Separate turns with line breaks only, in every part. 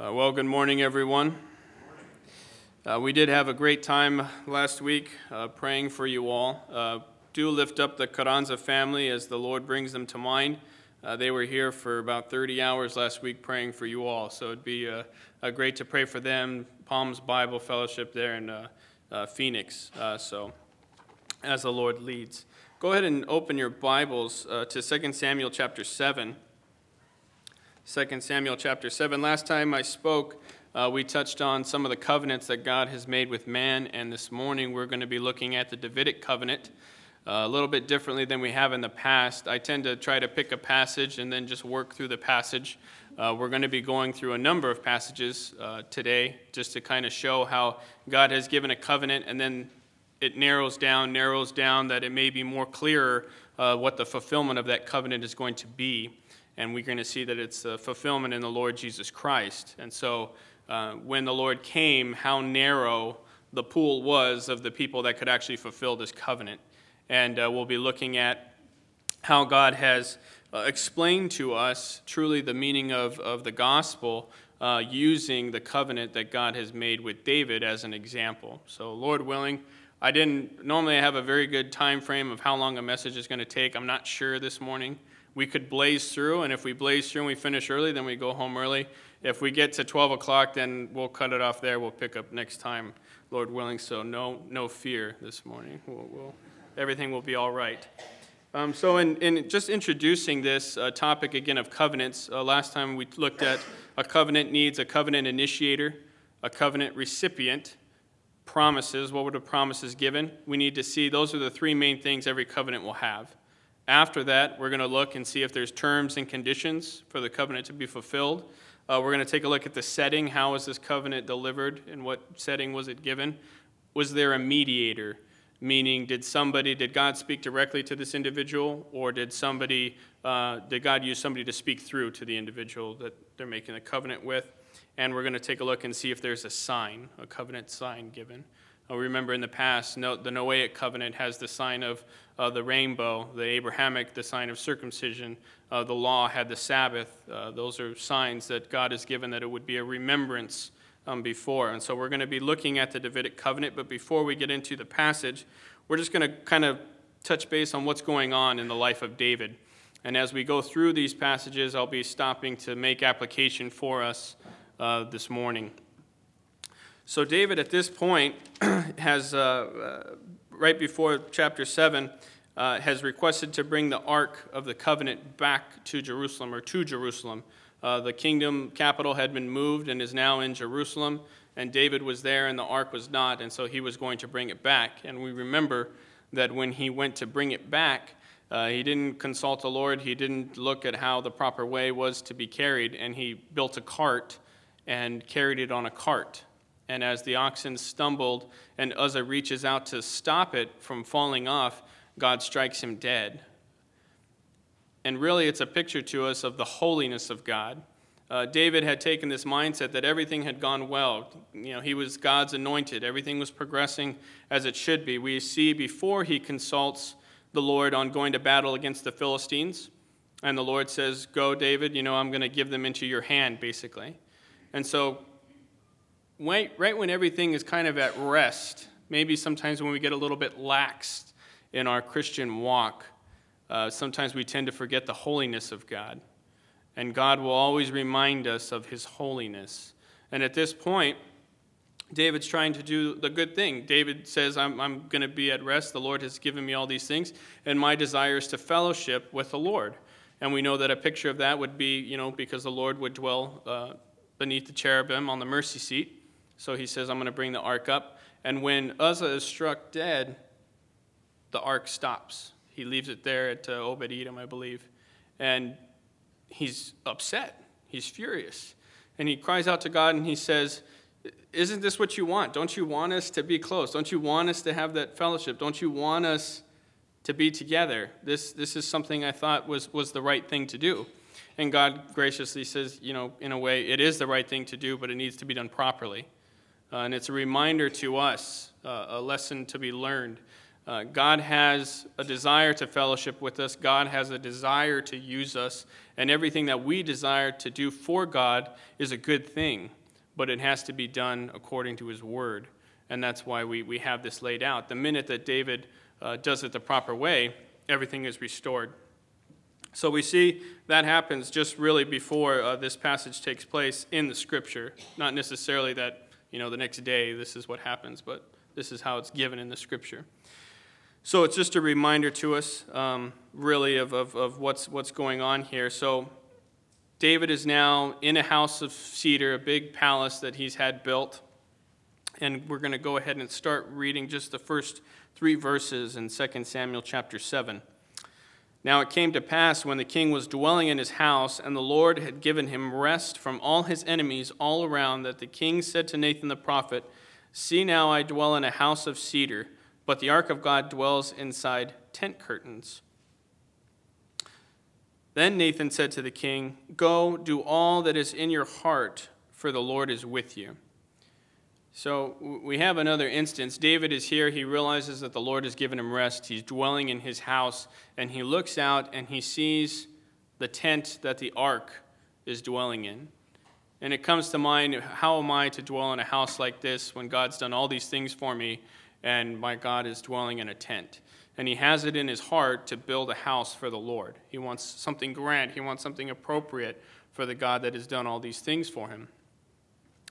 Uh, well, good morning, everyone. Uh, we did have a great time last week uh, praying for you all. Uh, do lift up the Carranza family as the Lord brings them to mind. Uh, they were here for about 30 hours last week praying for you all, so it'd be uh, great to pray for them. Palms Bible Fellowship there in Phoenix. so, as the Lord leads, go ahead and open your Bibles to 2 Samuel chapter 7. 2 Samuel chapter 7. Last time I spoke, uh, we touched on some of the covenants that God has made with man, and this morning we're going to be looking at the Davidic covenant uh, a little bit differently than we have in the past. I tend to try to pick a passage and then just work through the passage. Uh, we're going to be going through a number of passages uh, today just to kind of show how God has given a covenant and then it narrows down, narrows down that it may be more clearer uh, what the fulfillment of that covenant is going to be and we're going to see that it's a fulfillment in the Lord Jesus Christ. And so, uh, when the Lord came, how narrow the pool was of the people that could actually fulfill this covenant. And uh, we'll be looking at how God has uh, explained to us truly the meaning of, of the gospel uh, using the covenant that God has made with David as an example. So, Lord willing, I didn't normally have a very good time frame of how long a message is going to take. I'm not sure this morning we could blaze through, and if we blaze through and we finish early, then we go home early. If we get to 12 o'clock, then we'll cut it off there. We'll pick up next time, Lord willing. So no, no fear this morning. We'll, we'll, everything will be all right. Um, so, in, in, just introducing this uh, topic again of covenants, uh, last time we looked at a covenant needs a covenant initiator, a covenant recipient, promises. What were the promises given? We need to see those are the three main things every covenant will have. After that, we're going to look and see if there's terms and conditions for the covenant to be fulfilled. Uh, we're going to take a look at the setting. How was this covenant delivered? In what setting was it given? Was there a mediator? Meaning, did somebody, did God speak directly to this individual, or did somebody, uh, did God use somebody to speak through to the individual that they're making a covenant with? And we're going to take a look and see if there's a sign, a covenant sign given. Uh, remember in the past, the Noahic covenant has the sign of uh, the rainbow, the Abrahamic, the sign of circumcision. Uh, the law had the Sabbath. Uh, those are signs that God has given that it would be a remembrance um, before. And so we're going to be looking at the Davidic covenant, but before we get into the passage, we're just going to kind of touch base on what's going on in the life of David. And as we go through these passages, I'll be stopping to make application for us uh, this morning. So, David at this point has, uh, uh, right before chapter 7, uh, has requested to bring the Ark of the Covenant back to Jerusalem or to Jerusalem. Uh, the kingdom capital had been moved and is now in Jerusalem, and David was there and the Ark was not, and so he was going to bring it back. And we remember that when he went to bring it back, uh, he didn't consult the Lord, he didn't look at how the proper way was to be carried, and he built a cart and carried it on a cart. And as the oxen stumbled and Uzzah reaches out to stop it from falling off, God strikes him dead. And really, it's a picture to us of the holiness of God. Uh, David had taken this mindset that everything had gone well. You know, he was God's anointed. Everything was progressing as it should be. We see before he consults the Lord on going to battle against the Philistines, and the Lord says, Go, David, you know, I'm going to give them into your hand, basically. And so right, right when everything is kind of at rest, maybe sometimes when we get a little bit lax in our Christian walk, uh, sometimes we tend to forget the holiness of God. And God will always remind us of his holiness. And at this point, David's trying to do the good thing. David says, I'm, I'm going to be at rest. The Lord has given me all these things, and my desire is to fellowship with the Lord. And we know that a picture of that would be, you know, because the Lord would dwell uh, beneath the cherubim on the mercy seat. So he says, I'm going to bring the ark up. And when Uzzah is struck dead, the ark stops. He leaves it there at uh, Obed Edom, I believe. And he's upset. He's furious. And he cries out to God and he says, Isn't this what you want? Don't you want us to be close? Don't you want us to have that fellowship? Don't you want us to be together? This, this is something I thought was, was the right thing to do. And God graciously says, you know, in a way, it is the right thing to do, but it needs to be done properly. Uh, and it's a reminder to us, uh, a lesson to be learned. Uh, God has a desire to fellowship with us. God has a desire to use us. And everything that we desire to do for God is a good thing, but it has to be done according to His word. And that's why we, we have this laid out. The minute that David uh, does it the proper way, everything is restored. So we see that happens just really before uh, this passage takes place in the scripture. Not necessarily that, you know, the next day this is what happens, but this is how it's given in the scripture. So it's just a reminder to us, um, really, of, of, of what's, what's going on here. So David is now in a house of cedar, a big palace that he's had built. And we're going to go ahead and start reading just the first three verses in 2 Samuel chapter 7. Now it came to pass when the king was dwelling in his house, and the Lord had given him rest from all his enemies all around, that the king said to Nathan the prophet, See now, I dwell in a house of cedar, but the ark of God dwells inside tent curtains. Then Nathan said to the king, Go, do all that is in your heart, for the Lord is with you. So we have another instance. David is here. He realizes that the Lord has given him rest. He's dwelling in his house, and he looks out and he sees the tent that the ark is dwelling in. And it comes to mind how am I to dwell in a house like this when God's done all these things for me and my God is dwelling in a tent? And he has it in his heart to build a house for the Lord. He wants something grand, he wants something appropriate for the God that has done all these things for him.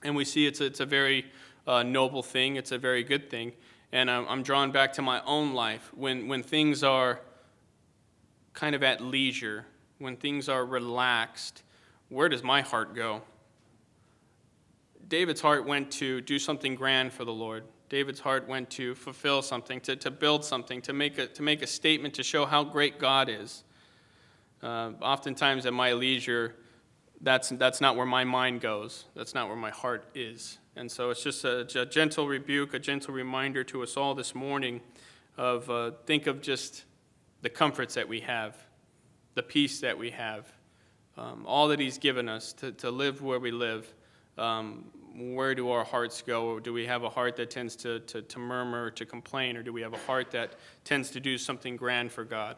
And we see it's a, it's a very uh, noble thing, it's a very good thing. And I'm, I'm drawn back to my own life. When, when things are kind of at leisure, when things are relaxed, where does my heart go? David's heart went to do something grand for the Lord. David's heart went to fulfill something, to, to build something, to make, a, to make a statement to show how great God is. Uh, oftentimes at my leisure, that's, that's not where my mind goes. That's not where my heart is. And so it's just a, a gentle rebuke, a gentle reminder to us all this morning of uh, think of just the comforts that we have, the peace that we have, um, all that He's given us to, to live where we live. Um, where do our hearts go? Do we have a heart that tends to, to, to murmur, to complain, or do we have a heart that tends to do something grand for God?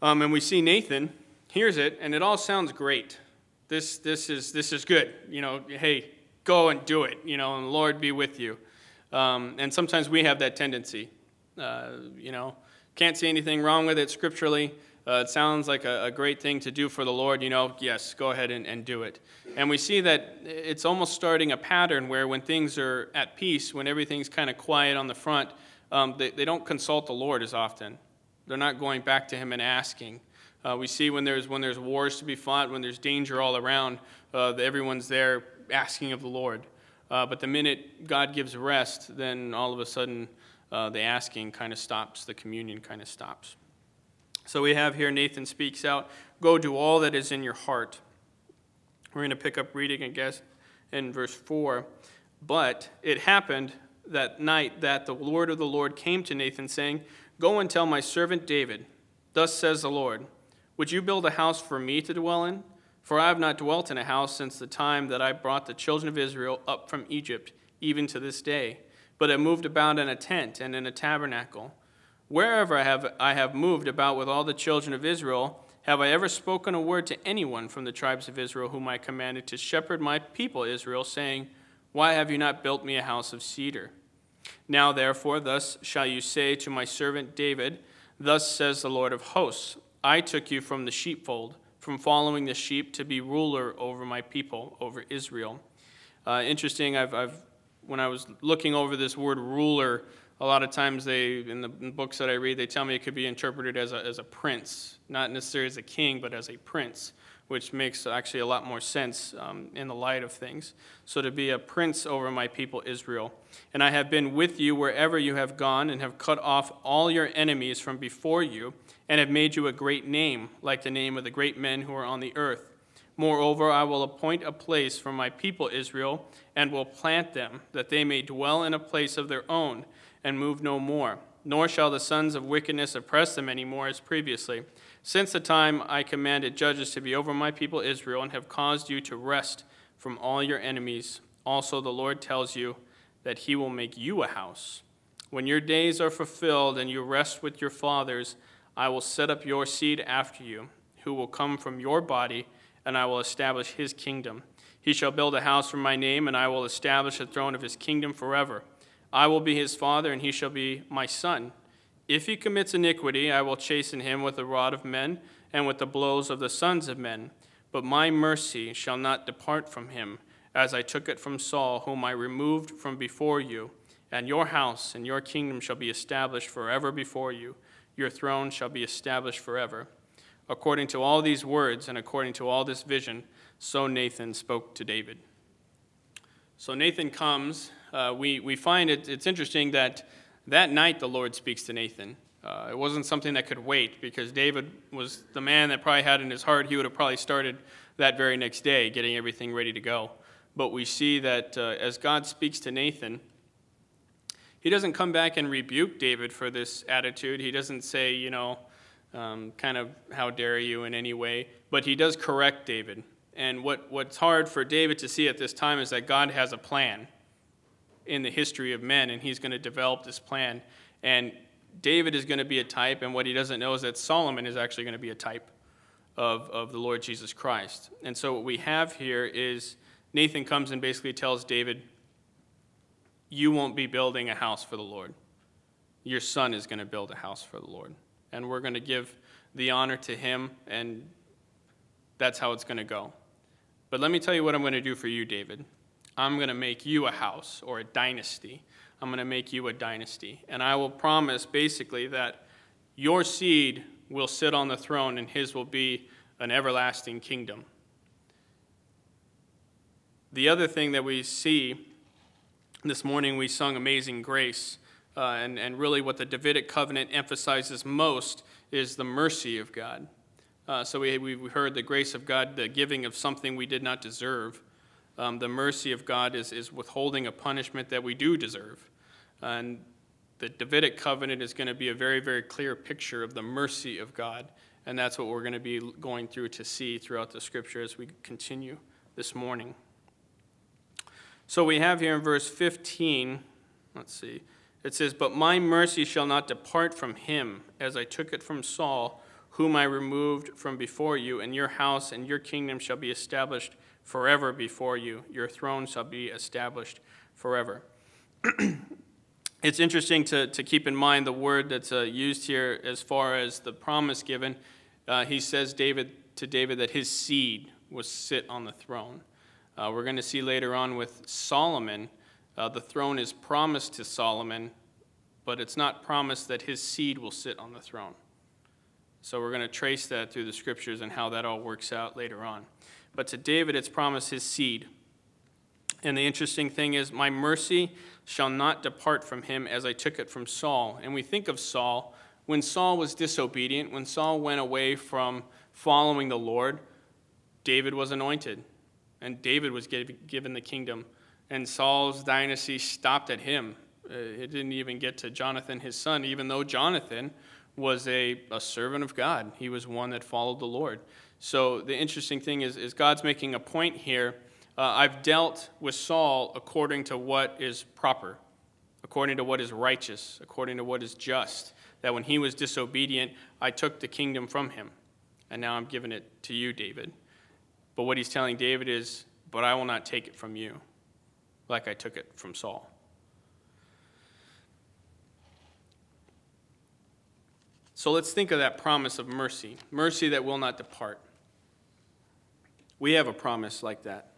Um, and we see Nathan hears it, and it all sounds great. This, this, is, this is good. You know, hey, go and do it, you know, and the Lord be with you. Um, and sometimes we have that tendency. Uh, you know, can't see anything wrong with it scripturally. Uh, it sounds like a, a, great thing to do for the Lord, you know, yes, go ahead and, and do it. And we see that it's almost starting a pattern where when things are at peace, when everything's kind of quiet on the front, um, they, they don't consult the Lord as often. They're not going back to Him and asking. Uh, we see when there's, when there's wars to be fought, when there's danger all around, uh, everyone's there asking of the Lord. Uh, but the minute God gives rest, then all of a sudden uh, the asking kind of stops, the communion kind of stops. So we have here Nathan speaks out Go do all that is in your heart. We're going to pick up reading, I guess, in verse 4. But it happened that night that the Lord of the Lord came to Nathan, saying, Go and tell my servant David, Thus says the Lord, Would you build a house for me to dwell in? For I have not dwelt in a house since the time that I brought the children of Israel up from Egypt, even to this day, but have moved about in a tent and in a tabernacle. Wherever I have, I have moved about with all the children of Israel, have I ever spoken a word to anyone from the tribes of Israel whom I commanded to shepherd my people Israel, saying, Why have you not built me a house of cedar? Now, therefore, thus shall you say to my servant David, Thus says the Lord of hosts, I took you from the sheepfold from following the sheep to be ruler over my people, over Israel. Uh, interesting, I've, I've, when I was looking over this word ruler, a lot of times they, in the books that I read, they tell me it could be interpreted as a, as a prince, not necessarily as a king, but as a prince which makes actually a lot more sense um, in the light of things. So, to be a prince over my people Israel. And I have been with you wherever you have gone, and have cut off all your enemies from before you, and have made you a great name, like the name of the great men who are on the earth. Moreover, I will appoint a place for my people Israel, and will plant them, that they may dwell in a place of their own, and move no more. Nor shall the sons of wickedness oppress them any more as previously since the time I commanded judges to be over my people Israel and have caused you to rest from all your enemies, also the Lord tells you that he will make you a house. When your days are fulfilled and you rest with your fathers, I will set up your seed after you, who will come from your body, and I will establish his kingdom. He shall build a house for my name, and I will establish the throne of his kingdom forever. I will be his father, and he shall be my son. If he commits iniquity, I will chasten him with the rod of men and with the blows of the sons of men. But my mercy shall not depart from him, as I took it from Saul, whom I removed from before you. And your house and your kingdom shall be established forever before you. Your throne shall be established forever. According to all these words and according to all this vision, so Nathan spoke to David. So Nathan comes. Uh, we, we find it, it's interesting that that night the Lord speaks to Nathan. Uh, it wasn't something that could wait because David was the man that probably had in his heart he would have probably started that very next day, getting everything ready to go. But we see that uh, as God speaks to Nathan, he doesn't come back and rebuke David for this attitude. He doesn't say, you know, um, kind of, how dare you in any way, but he does correct David. And what, what's hard for David to see at this time is that God has a plan in the history of men, and he's going to develop this plan. And David is going to be a type, and what he doesn't know is that Solomon is actually going to be a type of, of the Lord Jesus Christ. And so what we have here is Nathan comes and basically tells David, You won't be building a house for the Lord. Your son is going to build a house for the Lord. And we're going to give the honor to him, and that's how it's going to go. But let me tell you what I'm going to do for you, David. I'm going to make you a house or a dynasty. I'm going to make you a dynasty. And I will promise basically that your seed will sit on the throne and his will be an everlasting kingdom. The other thing that we see this morning, we sung Amazing Grace. Uh, and, and really, what the Davidic covenant emphasizes most is the mercy of God. Uh, so we, we heard the grace of God, the giving of something we did not deserve. Um, the mercy of God is, is withholding a punishment that we do deserve. And the Davidic covenant is going to be a very, very clear picture of the mercy of God. And that's what we're going to be going through to see throughout the scripture as we continue this morning. So we have here in verse 15, let's see, it says, But my mercy shall not depart from him, as I took it from Saul, whom I removed from before you, and your house and your kingdom shall be established forever before you. Your throne shall be established forever. it's interesting to, to keep in mind the word that's uh, used here as far as the promise given. Uh, he says David to David that his seed will sit on the throne. Uh, we're going to see later on with Solomon, uh, the throne is promised to Solomon, but it's not promised that his seed will sit on the throne. So we're going to trace that through the scriptures and how that all works out later on. But to David, it's promised his seed. And the interesting thing is, my mercy shall not depart from him as I took it from Saul. And we think of Saul, when Saul was disobedient, when Saul went away from following the Lord, David was anointed, and David was given the kingdom. And Saul's dynasty stopped at him. Uh, it didn't even get to Jonathan, his son, even though Jonathan was a, a servant of God. He was one that followed the Lord. So the interesting thing is, is God's making a point here. Uh, I've dealt with Saul according to what is proper, according to what is righteous, according to what is just. That when he was disobedient, I took the kingdom from him, and now I'm giving it to you, David. But what he's telling David is, But I will not take it from you, like I took it from Saul. So let's think of that promise of mercy mercy that will not depart. We have a promise like that.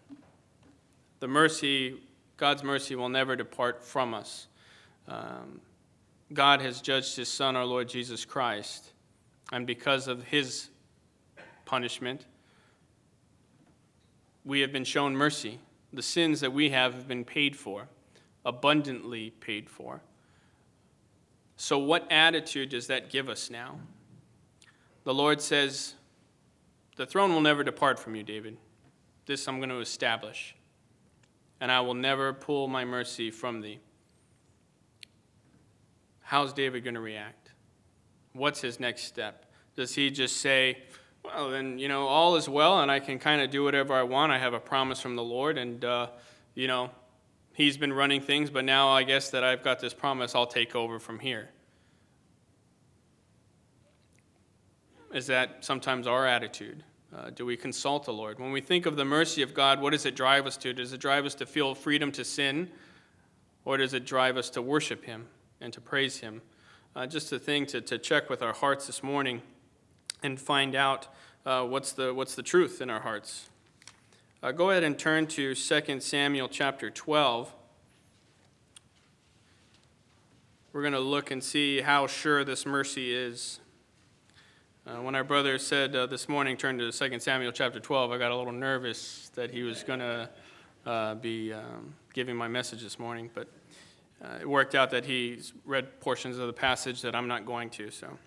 The mercy, God's mercy, will never depart from us. Um, God has judged his Son, our Lord Jesus Christ, and because of his punishment, we have been shown mercy. The sins that we have have been paid for, abundantly paid for. So, what attitude does that give us now? The Lord says, the throne will never depart from you, David. This I'm going to establish, and I will never pull my mercy from thee. How's David going to react? What's his next step? Does he just say, well, then, you know, all is well, and I can kind of do whatever I want. I have a promise from the Lord, and, uh, you know, he's been running things, but now I guess that I've got this promise, I'll take over from here. Is that sometimes our attitude? Uh, do we consult the Lord? When we think of the mercy of God, what does it drive us to? Does it drive us to feel freedom to sin, or does it drive us to worship Him and to praise Him? Uh, just a thing to, to check with our hearts this morning and find out uh, what's, the, what's the truth in our hearts. Uh, go ahead and turn to 2 Samuel chapter 12. We're going to look and see how sure this mercy is. Uh, when our brother said uh, this morning, turn to 2 Samuel chapter 12, I got a little nervous that he was going to uh, be um, giving my message this morning, but uh, it worked out that he read portions of the passage that I'm not going to. So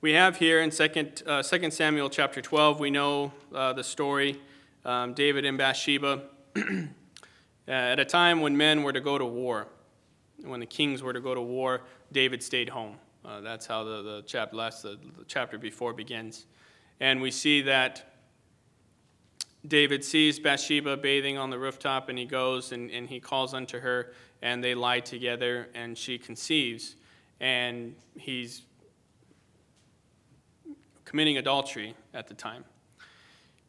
we have here in 2, uh, 2 Samuel chapter 12, we know uh, the story um, David and Bathsheba. At a time when men were to go to war, when the kings were to go to war, David stayed home. Uh, that's how the, the, chapter, last, the, the chapter before begins. And we see that David sees Bathsheba bathing on the rooftop, and he goes and, and he calls unto her, and they lie together, and she conceives. And he's committing adultery at the time.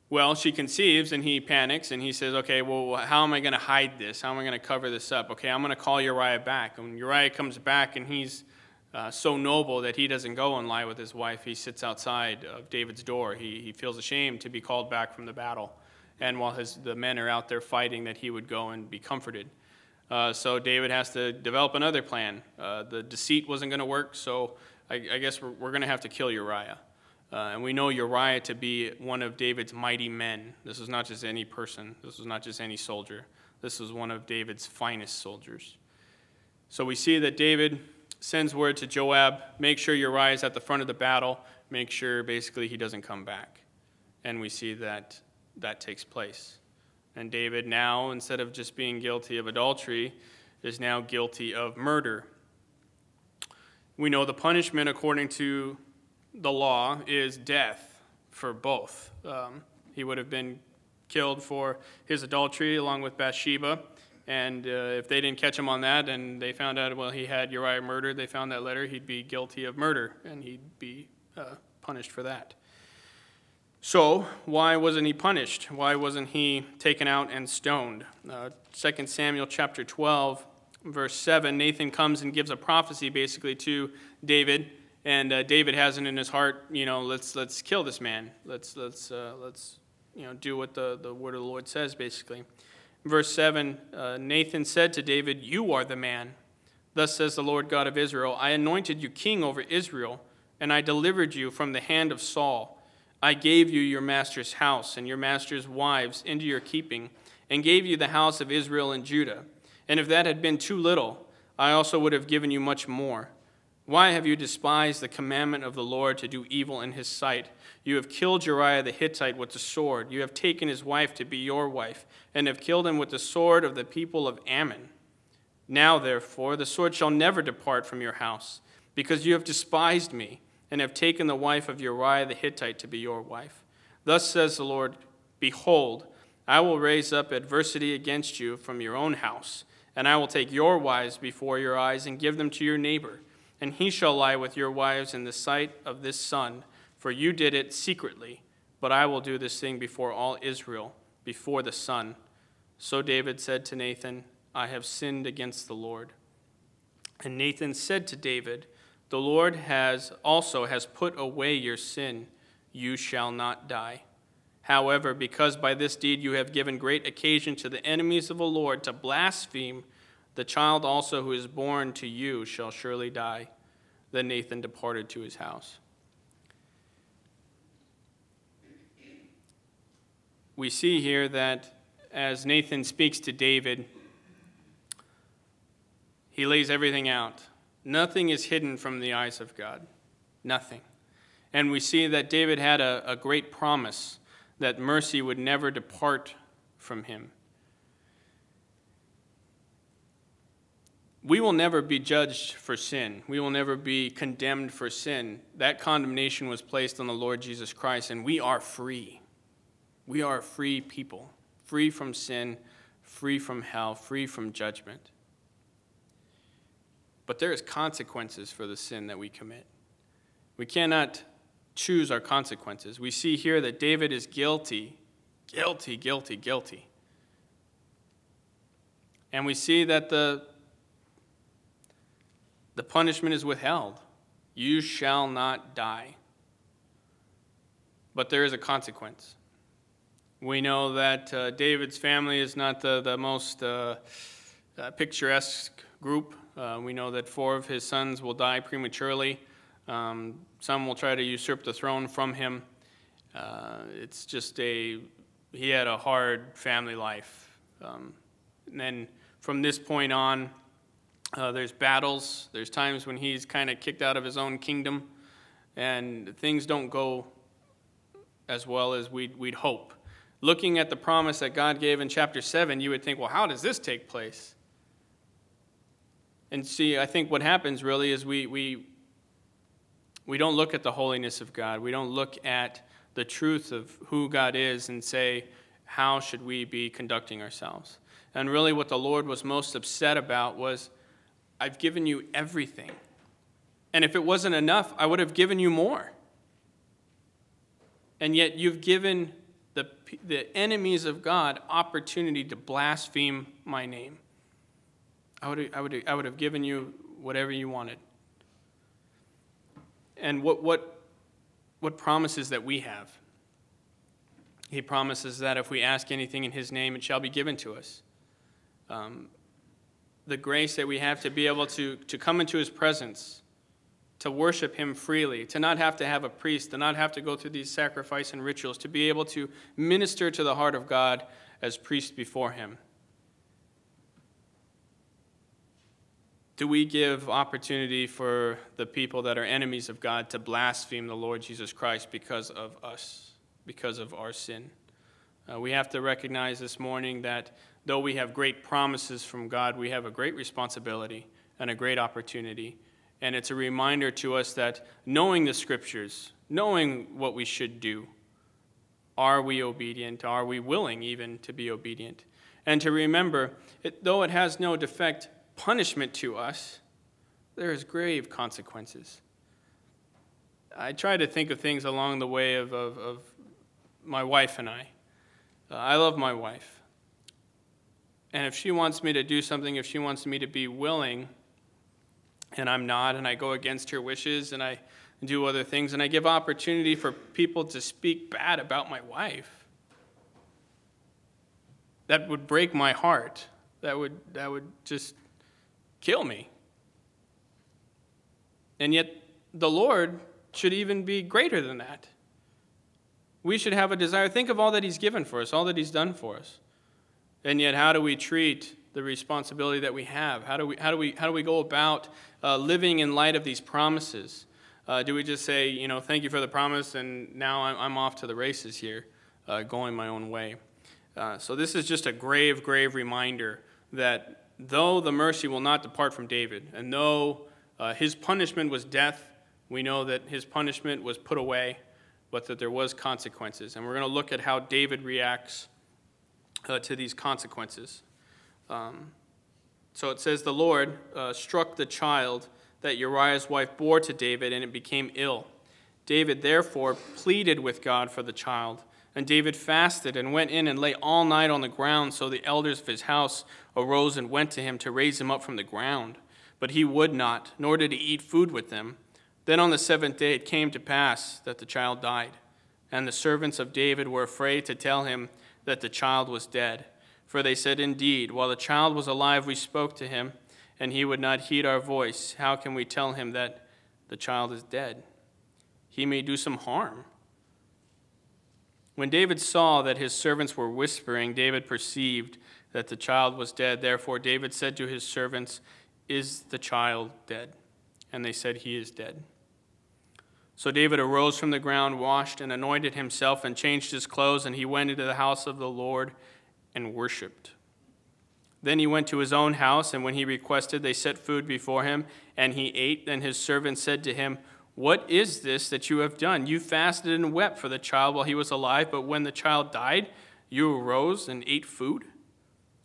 Well, she conceives and he panics and he says, Okay, well, how am I going to hide this? How am I going to cover this up? Okay, I'm going to call Uriah back. And Uriah comes back and he's uh, so noble that he doesn't go and lie with his wife, he sits outside of David's door. He, he feels ashamed to be called back from the battle. And while his, the men are out there fighting, that he would go and be comforted. Uh, so David has to develop another plan. Uh, the deceit wasn't going to work, so I, I guess we're, we're going to have to kill Uriah. Uh, and we know Uriah to be one of David's mighty men. This was not just any person, this was not just any soldier. This was one of David's finest soldiers. So we see that David sends word to Joab make sure Uriah is at the front of the battle, make sure basically he doesn't come back. And we see that that takes place. And David, now, instead of just being guilty of adultery, is now guilty of murder. We know the punishment according to the law is death for both. Um, he would have been killed for his adultery along with Bathsheba. And uh, if they didn't catch him on that and they found out, well, he had Uriah murdered, they found that letter, he'd be guilty of murder and he'd be uh, punished for that. So, why wasn't he punished? Why wasn't he taken out and stoned? Uh, 2 Samuel chapter 12, verse 7, Nathan comes and gives a prophecy basically to David and uh, David has it in his heart, you know, let's let's kill this man. Let's let's uh, let's you know do what the, the word of the Lord says, basically. Verse seven, uh, Nathan said to David, "You are the man." Thus says the Lord God of Israel: I anointed you king over Israel, and I delivered you from the hand of Saul. I gave you your master's house and your master's wives into your keeping, and gave you the house of Israel and Judah. And if that had been too little, I also would have given you much more. Why have you despised the commandment of the Lord to do evil in his sight? You have killed Uriah the Hittite with the sword. You have taken his wife to be your wife, and have killed him with the sword of the people of Ammon. Now, therefore, the sword shall never depart from your house, because you have despised me, and have taken the wife of Uriah the Hittite to be your wife. Thus says the Lord Behold, I will raise up adversity against you from your own house, and I will take your wives before your eyes and give them to your neighbor and he shall lie with your wives in the sight of this sun, for you did it secretly. But I will do this thing before all Israel, before the sun. So David said to Nathan, I have sinned against the Lord. And Nathan said to David, The Lord has also has put away your sin. You shall not die. However, because by this deed you have given great occasion to the enemies of the Lord to blaspheme, the child also who is born to you shall surely die. Then Nathan departed to his house. We see here that as Nathan speaks to David, he lays everything out. Nothing is hidden from the eyes of God. Nothing. And we see that David had a, a great promise that mercy would never depart from him. We will never be judged for sin. We will never be condemned for sin. That condemnation was placed on the Lord Jesus Christ, and we are free. We are free people, free from sin, free from hell, free from judgment. But there is consequences for the sin that we commit. We cannot choose our consequences. We see here that David is guilty, guilty, guilty, guilty. And we see that the, the punishment is withheld. You shall not die. But there is a consequence. We know that uh, David's family is not the, the most uh, uh, picturesque group. Uh, we know that four of his sons will die prematurely. Um, some will try to usurp the throne from him. Uh, it's just a, he had a hard family life. Um, and then from this point on, uh, there's battles. There's times when he's kind of kicked out of his own kingdom, and things don't go as well as we'd, we'd hope. Looking at the promise that God gave in chapter 7, you would think, well, how does this take place? And see, I think what happens really is we, we, we don't look at the holiness of God. We don't look at the truth of who God is and say, how should we be conducting ourselves? And really, what the Lord was most upset about was, I've given you everything. And if it wasn't enough, I would have given you more. And yet, you've given the, the enemies of God opportunity to blaspheme my name. I would, I, would, I would have given you whatever you wanted. And what, what, what promises that we have? He promises that if we ask anything in His name, it shall be given to us um, the grace that we have to be able to, to come into his presence, to worship him freely, to not have to have a priest, to not have to go through these sacrifice and rituals, to be able to minister to the heart of God as priest before him. Do we give opportunity for the people that are enemies of God to blaspheme the Lord Jesus Christ because of us, because of our sin? Uh, we have to recognize this morning that though we have great promises from God, we have a great responsibility and a great opportunity. And it's a reminder to us that knowing the scriptures, knowing what we should do, are we obedient? Are we willing even to be obedient? And to remember, it, though it has no defect punishment to us, there is grave consequences. I try to think of things along the way of, of, of my wife and I. Uh, I love my wife. And if she wants me to do something, if she wants me to be willing, and I'm not, and I go against her wishes, and I do other things, and I give opportunity for people to speak bad about my wife, that would break my heart. That would, that would just kill me. And yet, the Lord should even be greater than that. We should have a desire. Think of all that He's given for us, all that He's done for us. And yet, how do we treat the responsibility that we have? How do we, how do we, how do we go about uh, living in light of these promises? Uh, do we just say, you know, thank you for the promise, and now I'm, I'm off to the races here, uh, going my own way? Uh, so, this is just a grave, grave reminder that though the mercy will not depart from David, and though uh, his punishment was death, we know that his punishment was put away, but that there was consequences. And we're going to look at how David reacts uh, to these consequences. Um, so it says, The Lord uh, struck the child that Uriah's wife bore to David, and it became ill. David therefore pleaded with God for the child. And David fasted and went in and lay all night on the ground. So the elders of his house arose and went to him to raise him up from the ground. But he would not, nor did he eat food with them. Then on the seventh day it came to pass that the child died. And the servants of David were afraid to tell him that the child was dead. For they said, Indeed, while the child was alive, we spoke to him, and he would not heed our voice. How can we tell him that the child is dead? He may do some harm. When David saw that his servants were whispering, David perceived that the child was dead. Therefore, David said to his servants, Is the child dead? And they said, He is dead. So David arose from the ground, washed, and anointed himself, and changed his clothes, and he went into the house of the Lord and worshipped. Then he went to his own house, and when he requested, they set food before him, and he ate. Then his servant said to him, What is this that you have done? You fasted and wept for the child while he was alive, but when the child died, you arose and ate food?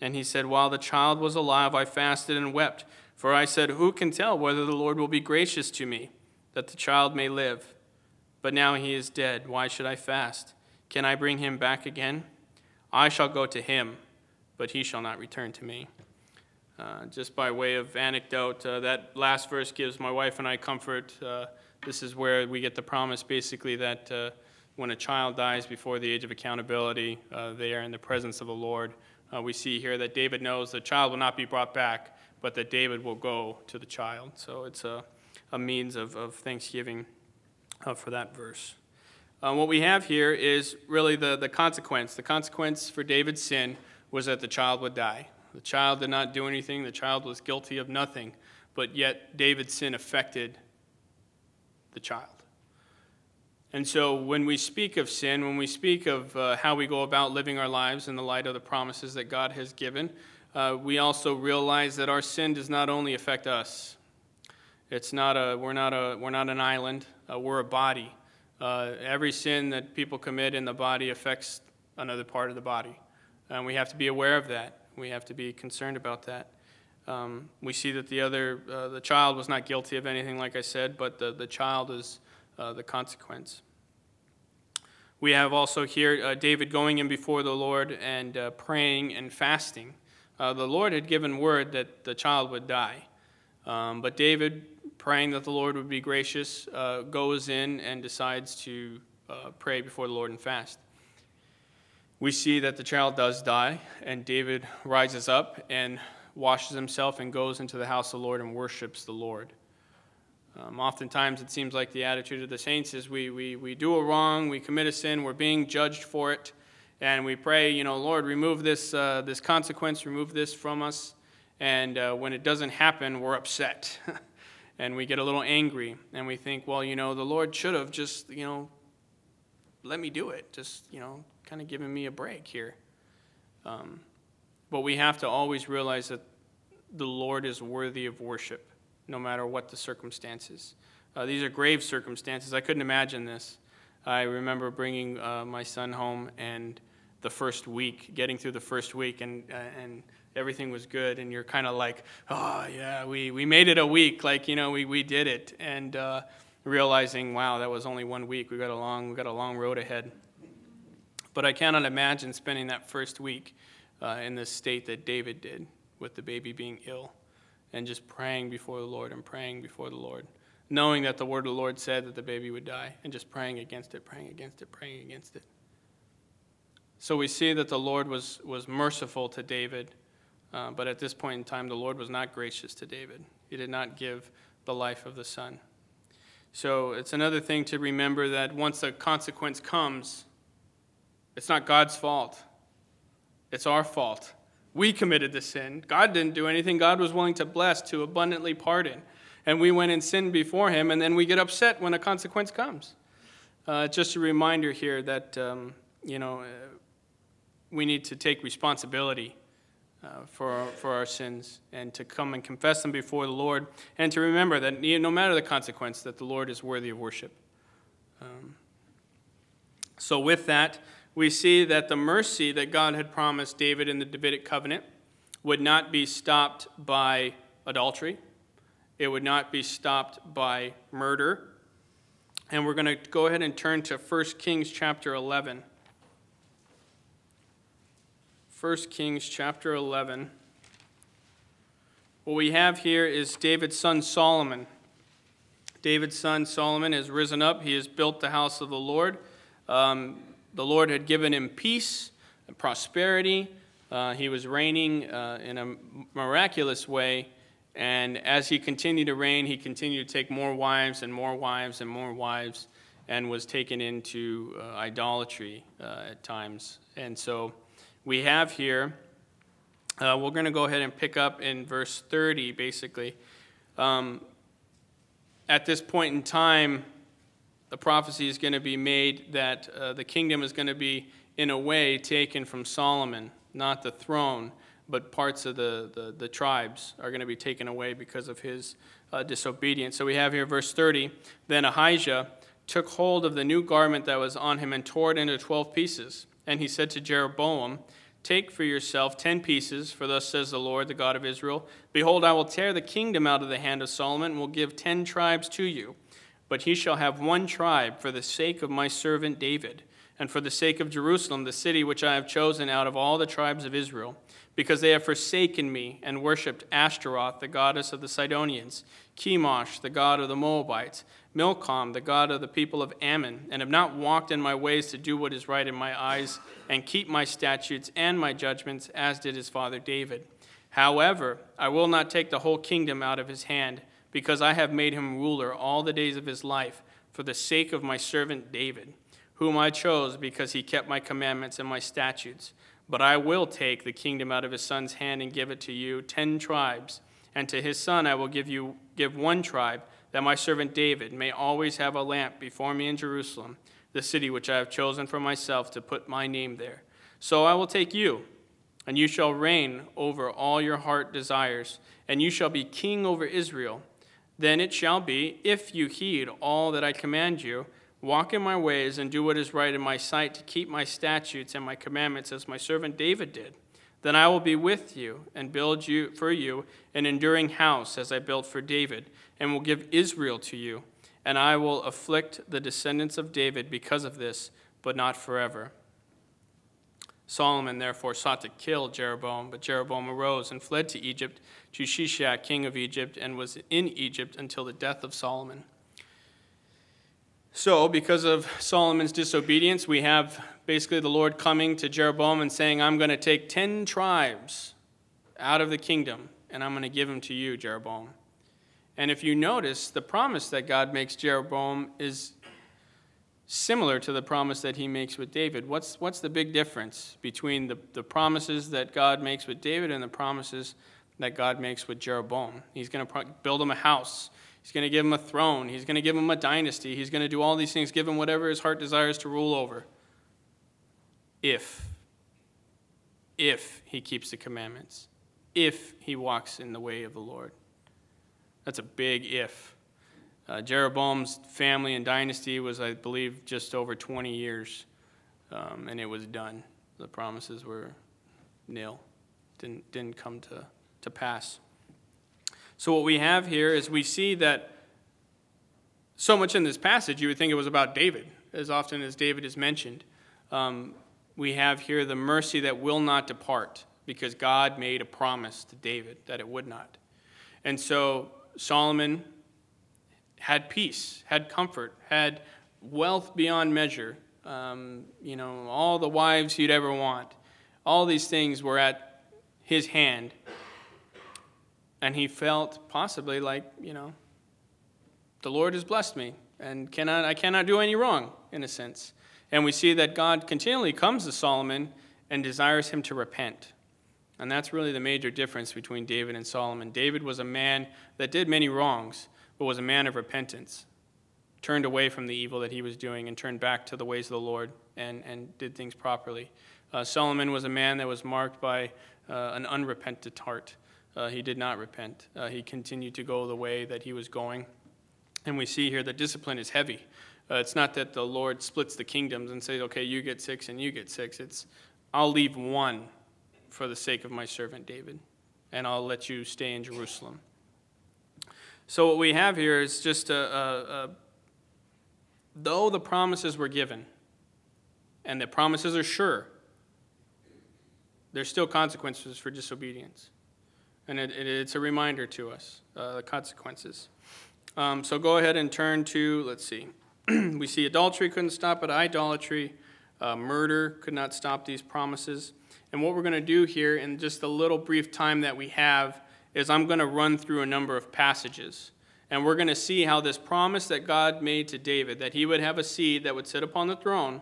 And he said, While the child was alive, I fasted and wept. For I said, Who can tell whether the Lord will be gracious to me, that the child may live? But now he is dead. Why should I fast? Can I bring him back again? I shall go to him, but he shall not return to me. Uh, just by way of anecdote, uh, that last verse gives my wife and I comfort. Uh, this is where we get the promise basically that uh, when a child dies before the age of accountability, uh, they are in the presence of the Lord. Uh, we see here that David knows the child will not be brought back, but that David will go to the child. So it's a, a means of, of thanksgiving for that verse. what we have here is really the, the consequence. The consequence for David's sin was that the child would die. The child did not do anything, the child was guilty of nothing, but yet David's sin affected the child. And so when we speak of sin, when we speak of uh, how we go about living our lives in the light of the promises that God has given, uh, we also realize that our sin does not only affect us. It's not a, we're, not a, we're not an island, uh, we're a body. Uh, every sin that people commit in the body affects another part of the body. And we have to be aware of that. We have to be concerned about that. Um, we see that the other, uh, the child was not guilty of anything, like I said, but the, the child is uh, the consequence. We have also here uh, David going in before the Lord and uh, praying and fasting. The Lord had given word that the child would die. Um, but David, praying that the Lord would be gracious, uh, goes in and decides to pray before the Lord and fast we see that the child does die, and David rises up and washes himself and goes into the house of the Lord and worships the Lord. Um, oftentimes, it seems like the attitude of the saints is we, we, we do a wrong, we commit a sin, we're being judged for it, and we pray, you know, Lord, remove this, uh, this consequence, remove this from us. And uh, when it doesn't happen, we're upset. and we get a little angry, and we think, well, you know, the Lord should have just, you know, let me do it. Just, you know, kind of giving me a break here. Um, but we have to always realize that the Lord is worthy of worship, no matter what the circumstances. Uh, these are grave circumstances. I couldn't imagine this. I remember bringing uh, my son home and the first week, getting through the first week, and uh, and everything was good, and you're kind of like, oh yeah, we, we made it a week, like you know we, we did it, and uh, realizing, wow, that was only one week. We got a long we got a long road ahead. But I cannot imagine spending that first week uh, in the state that David did, with the baby being ill, and just praying before the Lord and praying before the Lord, knowing that the word of the Lord said that the baby would die, and just praying against it, praying against it, praying against it. So we see that the Lord was, was merciful to David, uh, but at this point in time, the Lord was not gracious to David. He did not give the life of the son. So it's another thing to remember that once a consequence comes, it's not God's fault, it's our fault. We committed the sin. God didn't do anything. God was willing to bless, to abundantly pardon. And we went and sinned before Him, and then we get upset when a consequence comes. Uh, just a reminder here that, um, you know, uh, we need to take responsibility uh, for, our, for our sins and to come and confess them before the Lord and to remember that no matter the consequence, that the Lord is worthy of worship. Um, so, with that, we see that the mercy that God had promised David in the Davidic covenant would not be stopped by adultery, it would not be stopped by murder. And we're going to go ahead and turn to 1 Kings chapter 11. 1 Kings chapter 11. What we have here is David's son Solomon. David's son Solomon has risen up. He has built the house of the Lord. Um, the Lord had given him peace and prosperity. Uh, he was reigning uh, in a miraculous way. And as he continued to reign, he continued to take more wives and more wives and more wives and was taken into uh, idolatry uh, at times. And so we have here, uh, we're going to go ahead and pick up in verse 30, basically. Um, at this point in time, the prophecy is going to be made that uh, the kingdom is going to be, in a way, taken from Solomon, not the throne, but parts of the, the, the tribes are going to be taken away because of his uh, disobedience. So we have here verse 30 Then Ahijah took hold of the new garment that was on him and tore it into 12 pieces. And he said to Jeroboam, Take for yourself ten pieces, for thus says the Lord, the God of Israel Behold, I will tear the kingdom out of the hand of Solomon, and will give ten tribes to you. But he shall have one tribe for the sake of my servant David, and for the sake of Jerusalem, the city which I have chosen out of all the tribes of Israel, because they have forsaken me and worshipped Ashtaroth, the goddess of the Sidonians, Chemosh, the god of the Moabites, Milcom, the god of the people of Ammon, and have not walked in my ways to do what is right in my eyes, and keep my statutes and my judgments, as did his father David. However, I will not take the whole kingdom out of his hand because I have made him ruler all the days of his life for the sake of my servant David, whom I chose because he kept my commandments and my statutes. But I will take the kingdom out of his son's hand and give it to you, ten tribes, and to his son I will give you give one tribe, that my servant David may always have a lamp before me in Jerusalem, the city which I have chosen for myself to put my name there. So I will take you, and you shall reign over all your heart desires, and you shall be king over Israel. Then it shall be, if you heed all that I command you, walk in my ways, and do what is right in my sight, to keep my statutes and my commandments as my servant David did, then I will be with you and build you for you an enduring house as I built for David, and will give Israel to you. And I will afflict the descendants of David because of this, but not forever. Solomon therefore sought to kill Jeroboam, but Jeroboam arose and fled to Egypt, to Shishak, king of Egypt, and was in Egypt until the death of Solomon. So, because of Solomon's disobedience, we have basically the Lord coming to Jeroboam and saying, I'm going to take 10 tribes out of the kingdom, and I'm going to give them to you, Jeroboam. And if you notice, the promise that God makes Jeroboam is similar to the promise that he makes with David. What's, what's the big difference between the, the promises that God makes with David and the promises that God makes with Jeroboam? He's going to build him a house. He's going to give him a throne. He's going to give him a dynasty. He's going to do all these things, give him whatever his heart desires to rule over. If, if he keeps the commandments, if he walks in the way of the Lord. That's a big if. Uh, Jeroboam's family and dynasty was, I believe, just over 20 years, um, and it was done. The promises were nil, didn't, didn't come to, to pass. So, what we have here is we see that so much in this passage, you would think it was about David, as often as David is mentioned. Um, we have here the mercy that will not depart, because God made a promise to David that it would not. And so, Solomon had peace, had comfort, had wealth beyond measure, um, you know, all the wives he'd ever want. All these things were at his hand. And he felt possibly like, you know, the Lord has blessed me and cannot, I cannot do any wrong, in a sense. And we see that God continually comes to Solomon and desires him to repent. And that's really the major difference between David and Solomon. David was a man that did many wrongs, but was a man of repentance, turned away from the evil that he was doing and turned back to the ways of the Lord and, and did things properly. Uh, Solomon was a man that was marked by uh, an unrepentant heart. Uh, he did not repent. Uh, he continued to go the way that he was going. And we see here that discipline is heavy. Uh, it's not that the Lord splits the kingdoms and says, okay, you get six and you get six. It's, I'll leave one for the sake of my servant David, and I'll let you stay in Jerusalem. So, what we have here is just a, a, a though the promises were given, and the promises are sure, there's still consequences for disobedience. And it, it, it's a reminder to us, uh, the consequences. Um, so go ahead and turn to, let's see. we see adultery couldn't stop it, idolatry, uh, murder could not stop these promises. And what we're going to do here in just the little brief time that we have is I'm going to run through a number of passages. And we're going to see how this promise that God made to David, that he would have a seed that would sit upon the throne,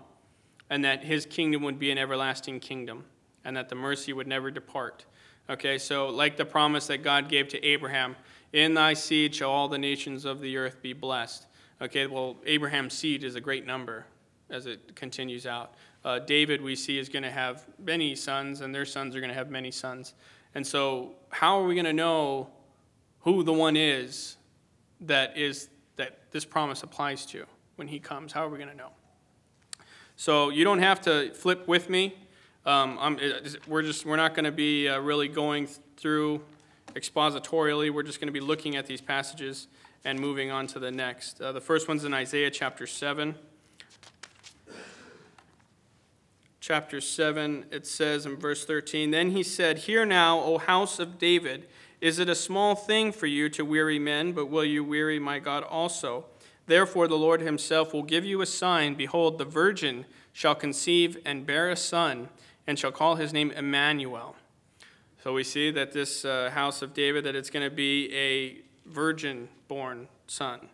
and that his kingdom would be an everlasting kingdom, and that the mercy would never depart. Okay, so like the promise that God gave to Abraham, in thy seed shall all the nations of the earth be blessed. Okay, well, Abraham's seed is a great number as it continues out. Uh, David, we see, is going to have many sons, and their sons are going to have many sons. And so, how are we going to know who the one is that is that this promise applies to when he comes? How are we going to know? So you don't have to flip with me. Um, it, we're just we're not going to be uh, really going through expositorially. We're just going to be looking at these passages and moving on to the next. Uh, the first one's in Isaiah chapter seven. Chapter 7, it says in verse 13 Then he said, Hear now, O house of David, is it a small thing for you to weary men, but will you weary my God also? Therefore, the Lord himself will give you a sign. Behold, the virgin shall conceive and bear a son and shall call his name Emmanuel. So we see that this uh, house of David, that it's going to be a virgin born son.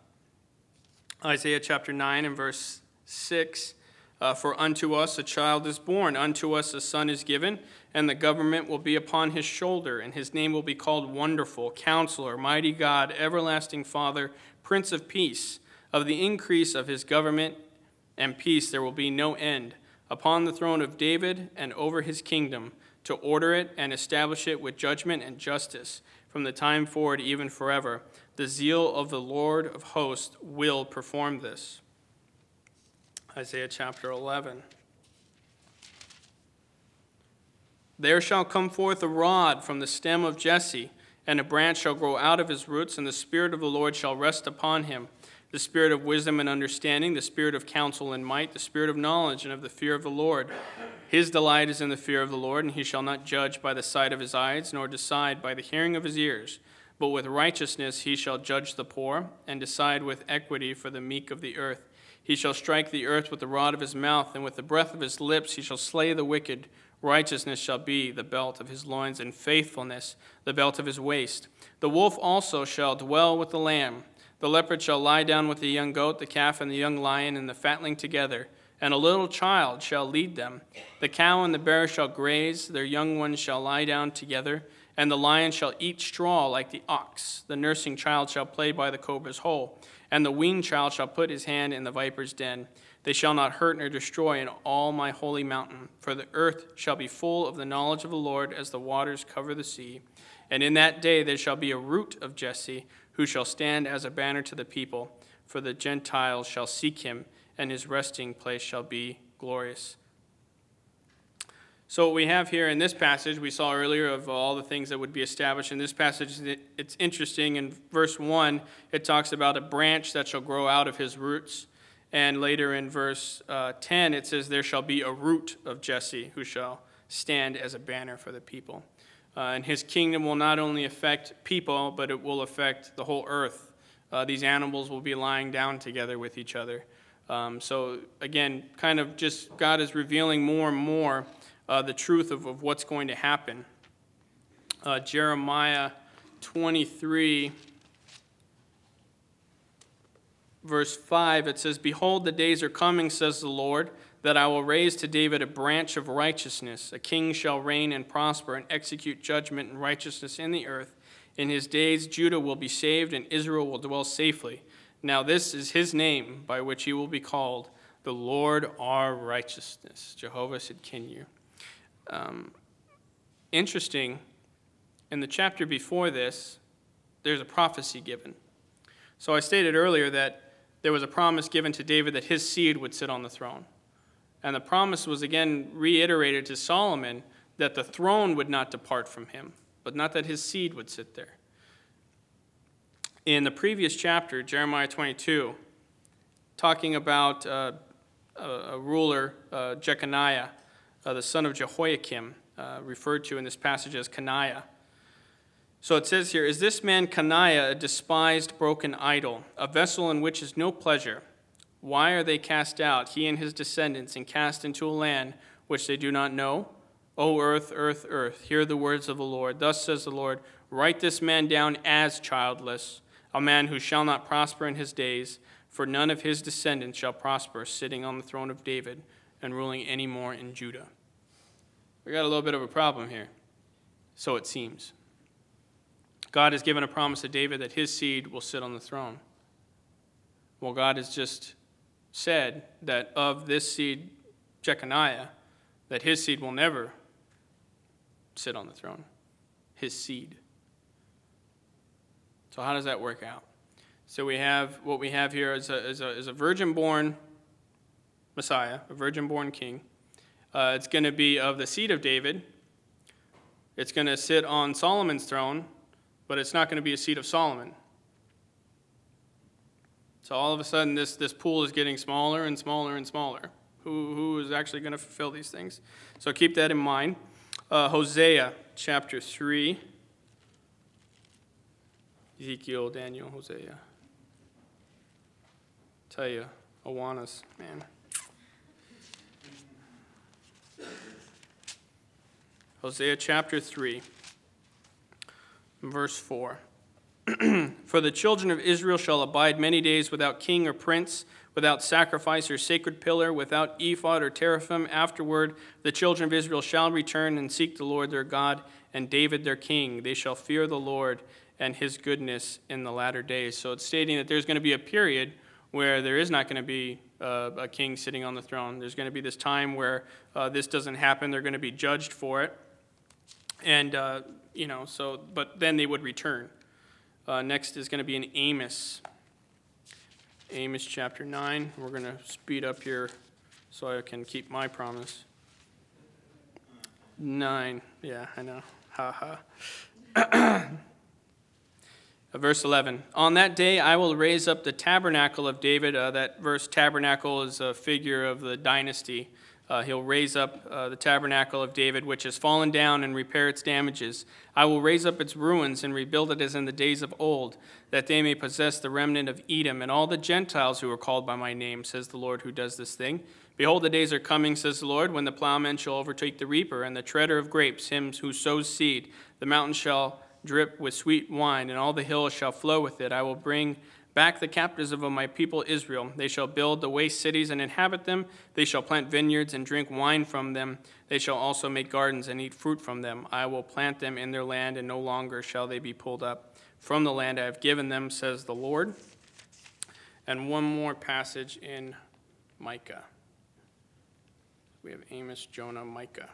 Isaiah chapter 9 and verse 6 uh, For unto us a child is born, unto us a son is given, and the government will be upon his shoulder, and his name will be called Wonderful, Counselor, Mighty God, Everlasting Father, Prince of Peace. Of the increase of his government and peace there will be no end upon the throne of David and over his kingdom, to order it and establish it with judgment and justice from the time forward, even forever. The zeal of the Lord of hosts will perform this. Isaiah chapter 11. There shall come forth a rod from the stem of Jesse, and a branch shall grow out of his roots, and the Spirit of the Lord shall rest upon him the spirit of wisdom and understanding, the spirit of counsel and might, the spirit of knowledge and of the fear of the Lord. His delight is in the fear of the Lord, and he shall not judge by the sight of his eyes, nor decide by the hearing of his ears. But with righteousness he shall judge the poor, and decide with equity for the meek of the earth. He shall strike the earth with the rod of his mouth, and with the breath of his lips he shall slay the wicked. Righteousness shall be the belt of his loins, and faithfulness the belt of his waist. The wolf also shall dwell with the lamb the leopard shall lie down with the young goat, the calf and the young lion, and the fatling together, and a little child shall lead them. The cow and the bear shall graze, their young ones shall lie down together, and the lion shall eat straw like the ox. The nursing child shall play by the cobra's hole, and the weaned child shall put his hand in the viper's den. They shall not hurt nor destroy in all my holy mountain, for the earth shall be full of the knowledge of the Lord as the waters cover the sea. And in that day there shall be a root of Jesse who shall stand as a banner to the people, for the Gentiles shall seek him, and his resting place shall be glorious. So, what we have here in this passage, we saw earlier of all the things that would be established in this passage, it's interesting. In verse 1, it talks about a branch that shall grow out of his roots. And later in verse uh, 10, it says, There shall be a root of Jesse who shall stand as a banner for the people. Uh, and his kingdom will not only affect people, but it will affect the whole earth. Uh, these animals will be lying down together with each other. Um, so, again, kind of just God is revealing more and more uh, the truth of, of what's going to happen. Uh, Jeremiah 23, verse 5, it says, Behold, the days are coming, says the Lord that I will raise to David a branch of righteousness. A king shall reign and prosper and execute judgment and righteousness in the earth. In his days, Judah will be saved and Israel will dwell safely. Now, this is his name by which he will be called the Lord our righteousness. Jehovah Tsidkenu. Um, interesting, in the chapter before this, there's a prophecy given. So I stated earlier that there was a promise given to David that his seed would sit on the throne. And the promise was again reiterated to Solomon that the throne would not depart from him, but not that his seed would sit there. In the previous chapter, Jeremiah 22, talking about uh, a, ruler, uh, Jeconiah, uh, the son of Jehoiakim, uh, referred to in this passage as Coniah. So it says here, Is this man Coniah a despised, broken idol, a vessel in which is no pleasure? Why are they cast out, he and his descendants, and cast into a land which they do not know? O earth, earth, earth, hear the words of the Lord. Thus says the Lord Write this man down as childless, a man who shall not prosper in his days, for none of his descendants shall prosper, sitting on the throne of David and ruling any more in Judah. We got a little bit of a problem here. So it seems. God has given a promise to David that his seed will sit on the throne. Well, God is just said that of this seed, Jeconiah, that his seed will never sit on the throne. His seed. So, how does that work out? So, we have what we have here is a, is a, is a virgin born Messiah, a virgin born king. Uh, it's going to be of the seed of David. It's going to sit on Solomon's throne, but it's not going to be a seed of Solomon. So all of a sudden, this, this pool is getting smaller and smaller and smaller. Who, who is actually going to fulfill these things? So keep that in mind. Uh, Hosea chapter 3. Ezekiel, Daniel, Hosea. Tell you, Awana's, man. Hosea chapter 3, verse 4. For the children of Israel shall abide many days without king or prince, without sacrifice or sacred pillar, without ephod or teraphim. Afterward, the children of Israel shall return and seek the Lord their God and David their king. They shall fear the Lord and his goodness in the latter days. So it's stating that there's going to be a period where there is not going to be uh, a king sitting on the throne. There's going to be this time where uh, this doesn't happen. They're going to be judged for it. And, uh, you know, so, but then they would return. Uh, next is going to be in Amos. Amos chapter 9. We're going to speed up here so I can keep my promise. 9. Yeah, I know. Ha ha. Verse 11 On that day I will raise up the tabernacle of David. Uh, that verse, tabernacle, is a figure of the dynasty uh, he'll raise up uh, the tabernacle of David, which has fallen down, and repair its damages. I will raise up its ruins and rebuild it as in the days of old, that they may possess the remnant of Edom and all the Gentiles who are called by my name, says the Lord who does this thing. Behold, the days are coming, says the Lord, when the plowman shall overtake the reaper, and the treader of grapes, him who sows seed. The mountains shall drip with sweet wine, and all the hills shall flow with it. I will bring back the captives of my people Israel. They shall build the waste cities and inhabit them. They shall plant vineyards and drink wine from them. They shall also make gardens and eat fruit from them. I will plant them in their land, and no longer shall they be pulled up from the land I have given them, says the Lord. And one more passage in Micah. We have Amos, Jonah, Micah.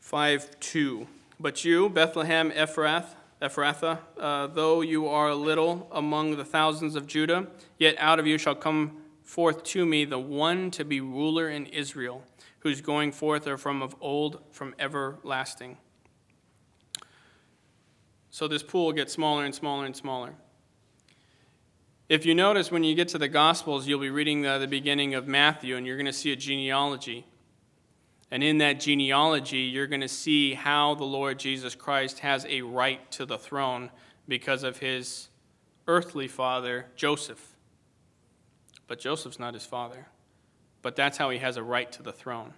5 2. But you, Bethlehem Ephrath, Ephrathah, uh, though you are little among the thousands of Judah, yet out of you shall come forth to me the one to be ruler in Israel, whose going forth are from of old, from everlasting. So this pool gets smaller and smaller and smaller. If you notice, when you get to the Gospels, you'll be reading the, the beginning of Matthew, and you're going to see a genealogy. And in that genealogy, you're going to see how the Lord Jesus Christ has a right to the throne because of his earthly father, Joseph. But Joseph's not his father. But that's how he has a right to the throne.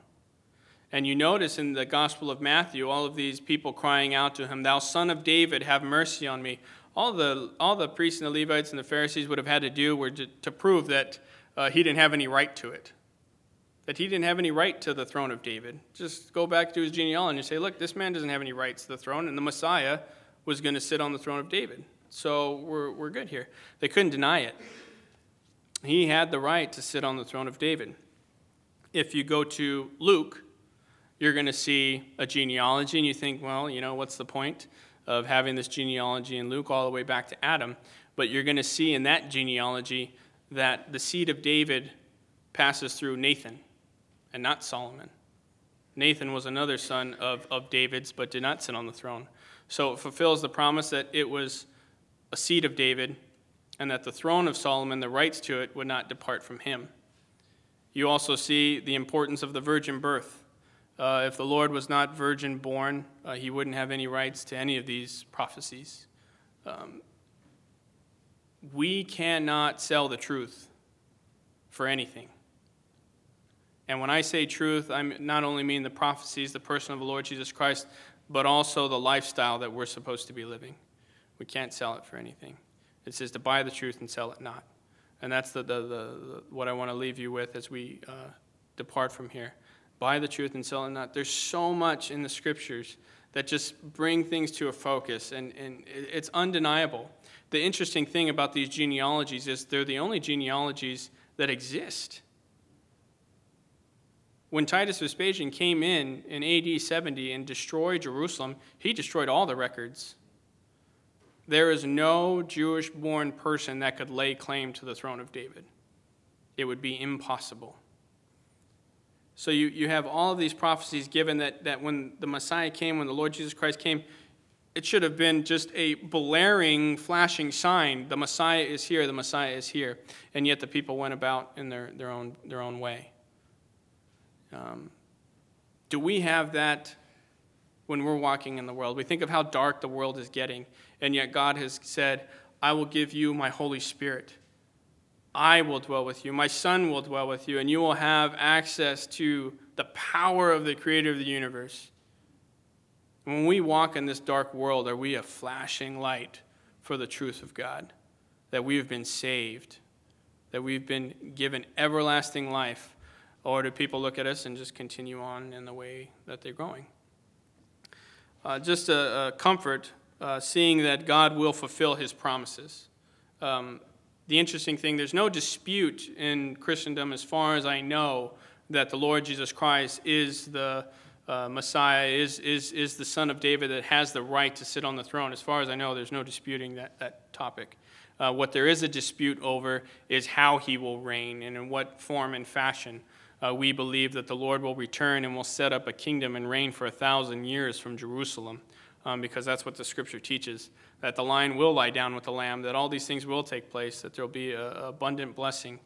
And you notice in the Gospel of Matthew, all of these people crying out to him, Thou son of David, have mercy on me. All the, all the priests and the Levites and the Pharisees would have had to do were to, to prove that uh, he didn't have any right to it that he didn't have any right to the throne of David. Just go back to his genealogy and say, look, this man doesn't have any rights to the throne, and the Messiah was going to sit on the throne of David. So we're, we're good here. They couldn't deny it. He had the right to sit on the throne of David. If you go to Luke, you're going to see a genealogy, and you think, well, you know, what's the point of having this genealogy in Luke all the way back to Adam? But you're going to see in that genealogy that the seed of David passes through Nathan and not Solomon. Nathan was another son of, of David's, but did not sit on the throne. So it fulfills the promise that it was a seed of David, and that the throne of Solomon, the rights to it, would not depart from him. You also see the importance of the virgin birth. Uh, if the Lord was not virgin born, uh, he wouldn't have any rights to any of these prophecies. Um, we cannot sell the truth for anything. And when I say truth, I not only mean the prophecies, the person of the Lord Jesus Christ, but also the lifestyle that we're supposed to be living. We can't sell it for anything. It says to buy the truth and sell it not. And that's the, the, the, the what I want to leave you with as we uh, depart from here. Buy the truth and sell it not. There's so much in the scriptures that just bring things to a focus, and, and it's undeniable. The interesting thing about these genealogies is they're the only genealogies that exist. When Titus Vespasian came in in AD 70 and destroyed Jerusalem, he destroyed all the records. There is no Jewish born person that could lay claim to the throne of David. it would be impossible. So you, you have all of these prophecies given that, that when the Messiah came, when the Lord Jesus Christ came, it should have been just a blaring, flashing sign the Messiah is here, the Messiah is here. And yet the people went about in their, their, own, their own way. Um, do we have that when we're walking in the world? We think of how dark the world is getting, and yet God has said, I will give you my Holy Spirit. I will dwell with you. My Son will dwell with you, and you will have access to the power of the Creator of the universe. When we walk in this dark world, are we a flashing light for the truth of God? That we have been saved, that we've been given everlasting life, or do people look at us and just continue on in the way that they're going? Uh, just a, a comfort uh, seeing that God will fulfill his promises. Um, the interesting thing, there's no dispute in Christendom, as far as I know, that the Lord Jesus Christ is the uh, Messiah, is, is, is the Son of David that has the right to sit on the throne. As far as I know, there's no disputing that, that topic. Uh, what there is a dispute over is how he will reign and in what form and fashion. Uh, we believe that the Lord will return and will set up a kingdom and reign for a thousand years from Jerusalem, um, because that's what the scripture teaches that the lion will lie down with the lamb, that all these things will take place, that there will be an abundant blessing.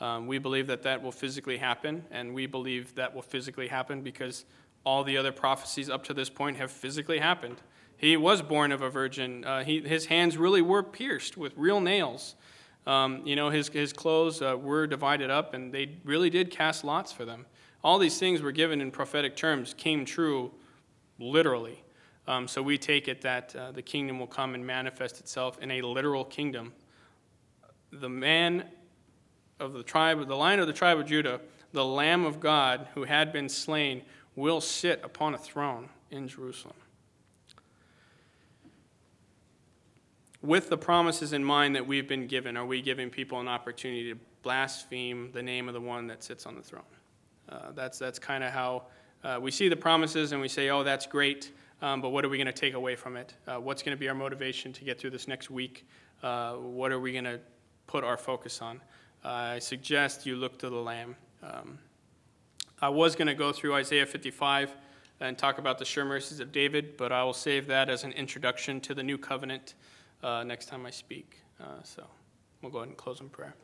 Um, we believe that that will physically happen, and we believe that will physically happen because all the other prophecies up to this point have physically happened. He was born of a virgin. Uh, he, his hands really were pierced with real nails. Um, you know, his, his clothes uh, were divided up, and they really did cast lots for them. All these things were given in prophetic terms, came true literally. Um, so we take it that uh, the kingdom will come and manifest itself in a literal kingdom. The man of the tribe, the lion of the tribe of Judah, the Lamb of God who had been slain, will sit upon a throne in Jerusalem. With the promises in mind that we've been given, are we giving people an opportunity to blaspheme the name of the one that sits on the throne? Uh, that's that's kind of how uh, we see the promises and we say, oh, that's great, um, but what are we going to take away from it? Uh, what's going to be our motivation to get through this next week? Uh, what are we going to put our focus on? Uh, I suggest you look to the Lamb. Um, I was going to go through Isaiah 55 and talk about the sure mercies of David, but I will save that as an introduction to the new covenant uh, next time I speak. Uh, so we'll go ahead and close in prayer.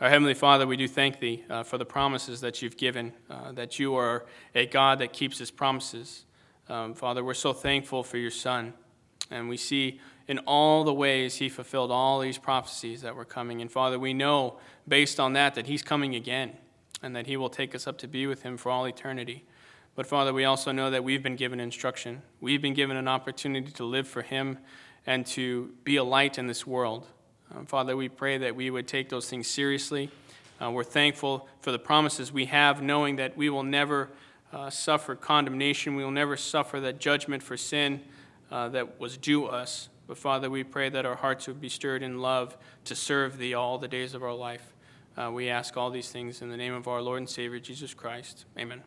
Our Heavenly Father, we do thank Thee uh, for the promises that you've given, uh, that you are a God that keeps His promises. Um, Father, we're so thankful for your Son, and we see in all the ways He fulfilled all these prophecies that were coming. And Father, we know based on that that He's coming again, and that He will take us up to be with Him for all eternity. But Father, we also know that we've been given instruction. We've been given an opportunity to live for Him and to be a light in this world. Um, Father, we pray that we would take those things seriously. Uh, we're thankful for the promises we have, knowing that we will never uh, suffer condemnation, we will never suffer that judgment for sin uh, that was due us. But Father, we pray that our hearts would be stirred in love to serve Thee all the days of our life. Uh, we ask all these things in the name of our Lord and Savior, Jesus Christ. Amen.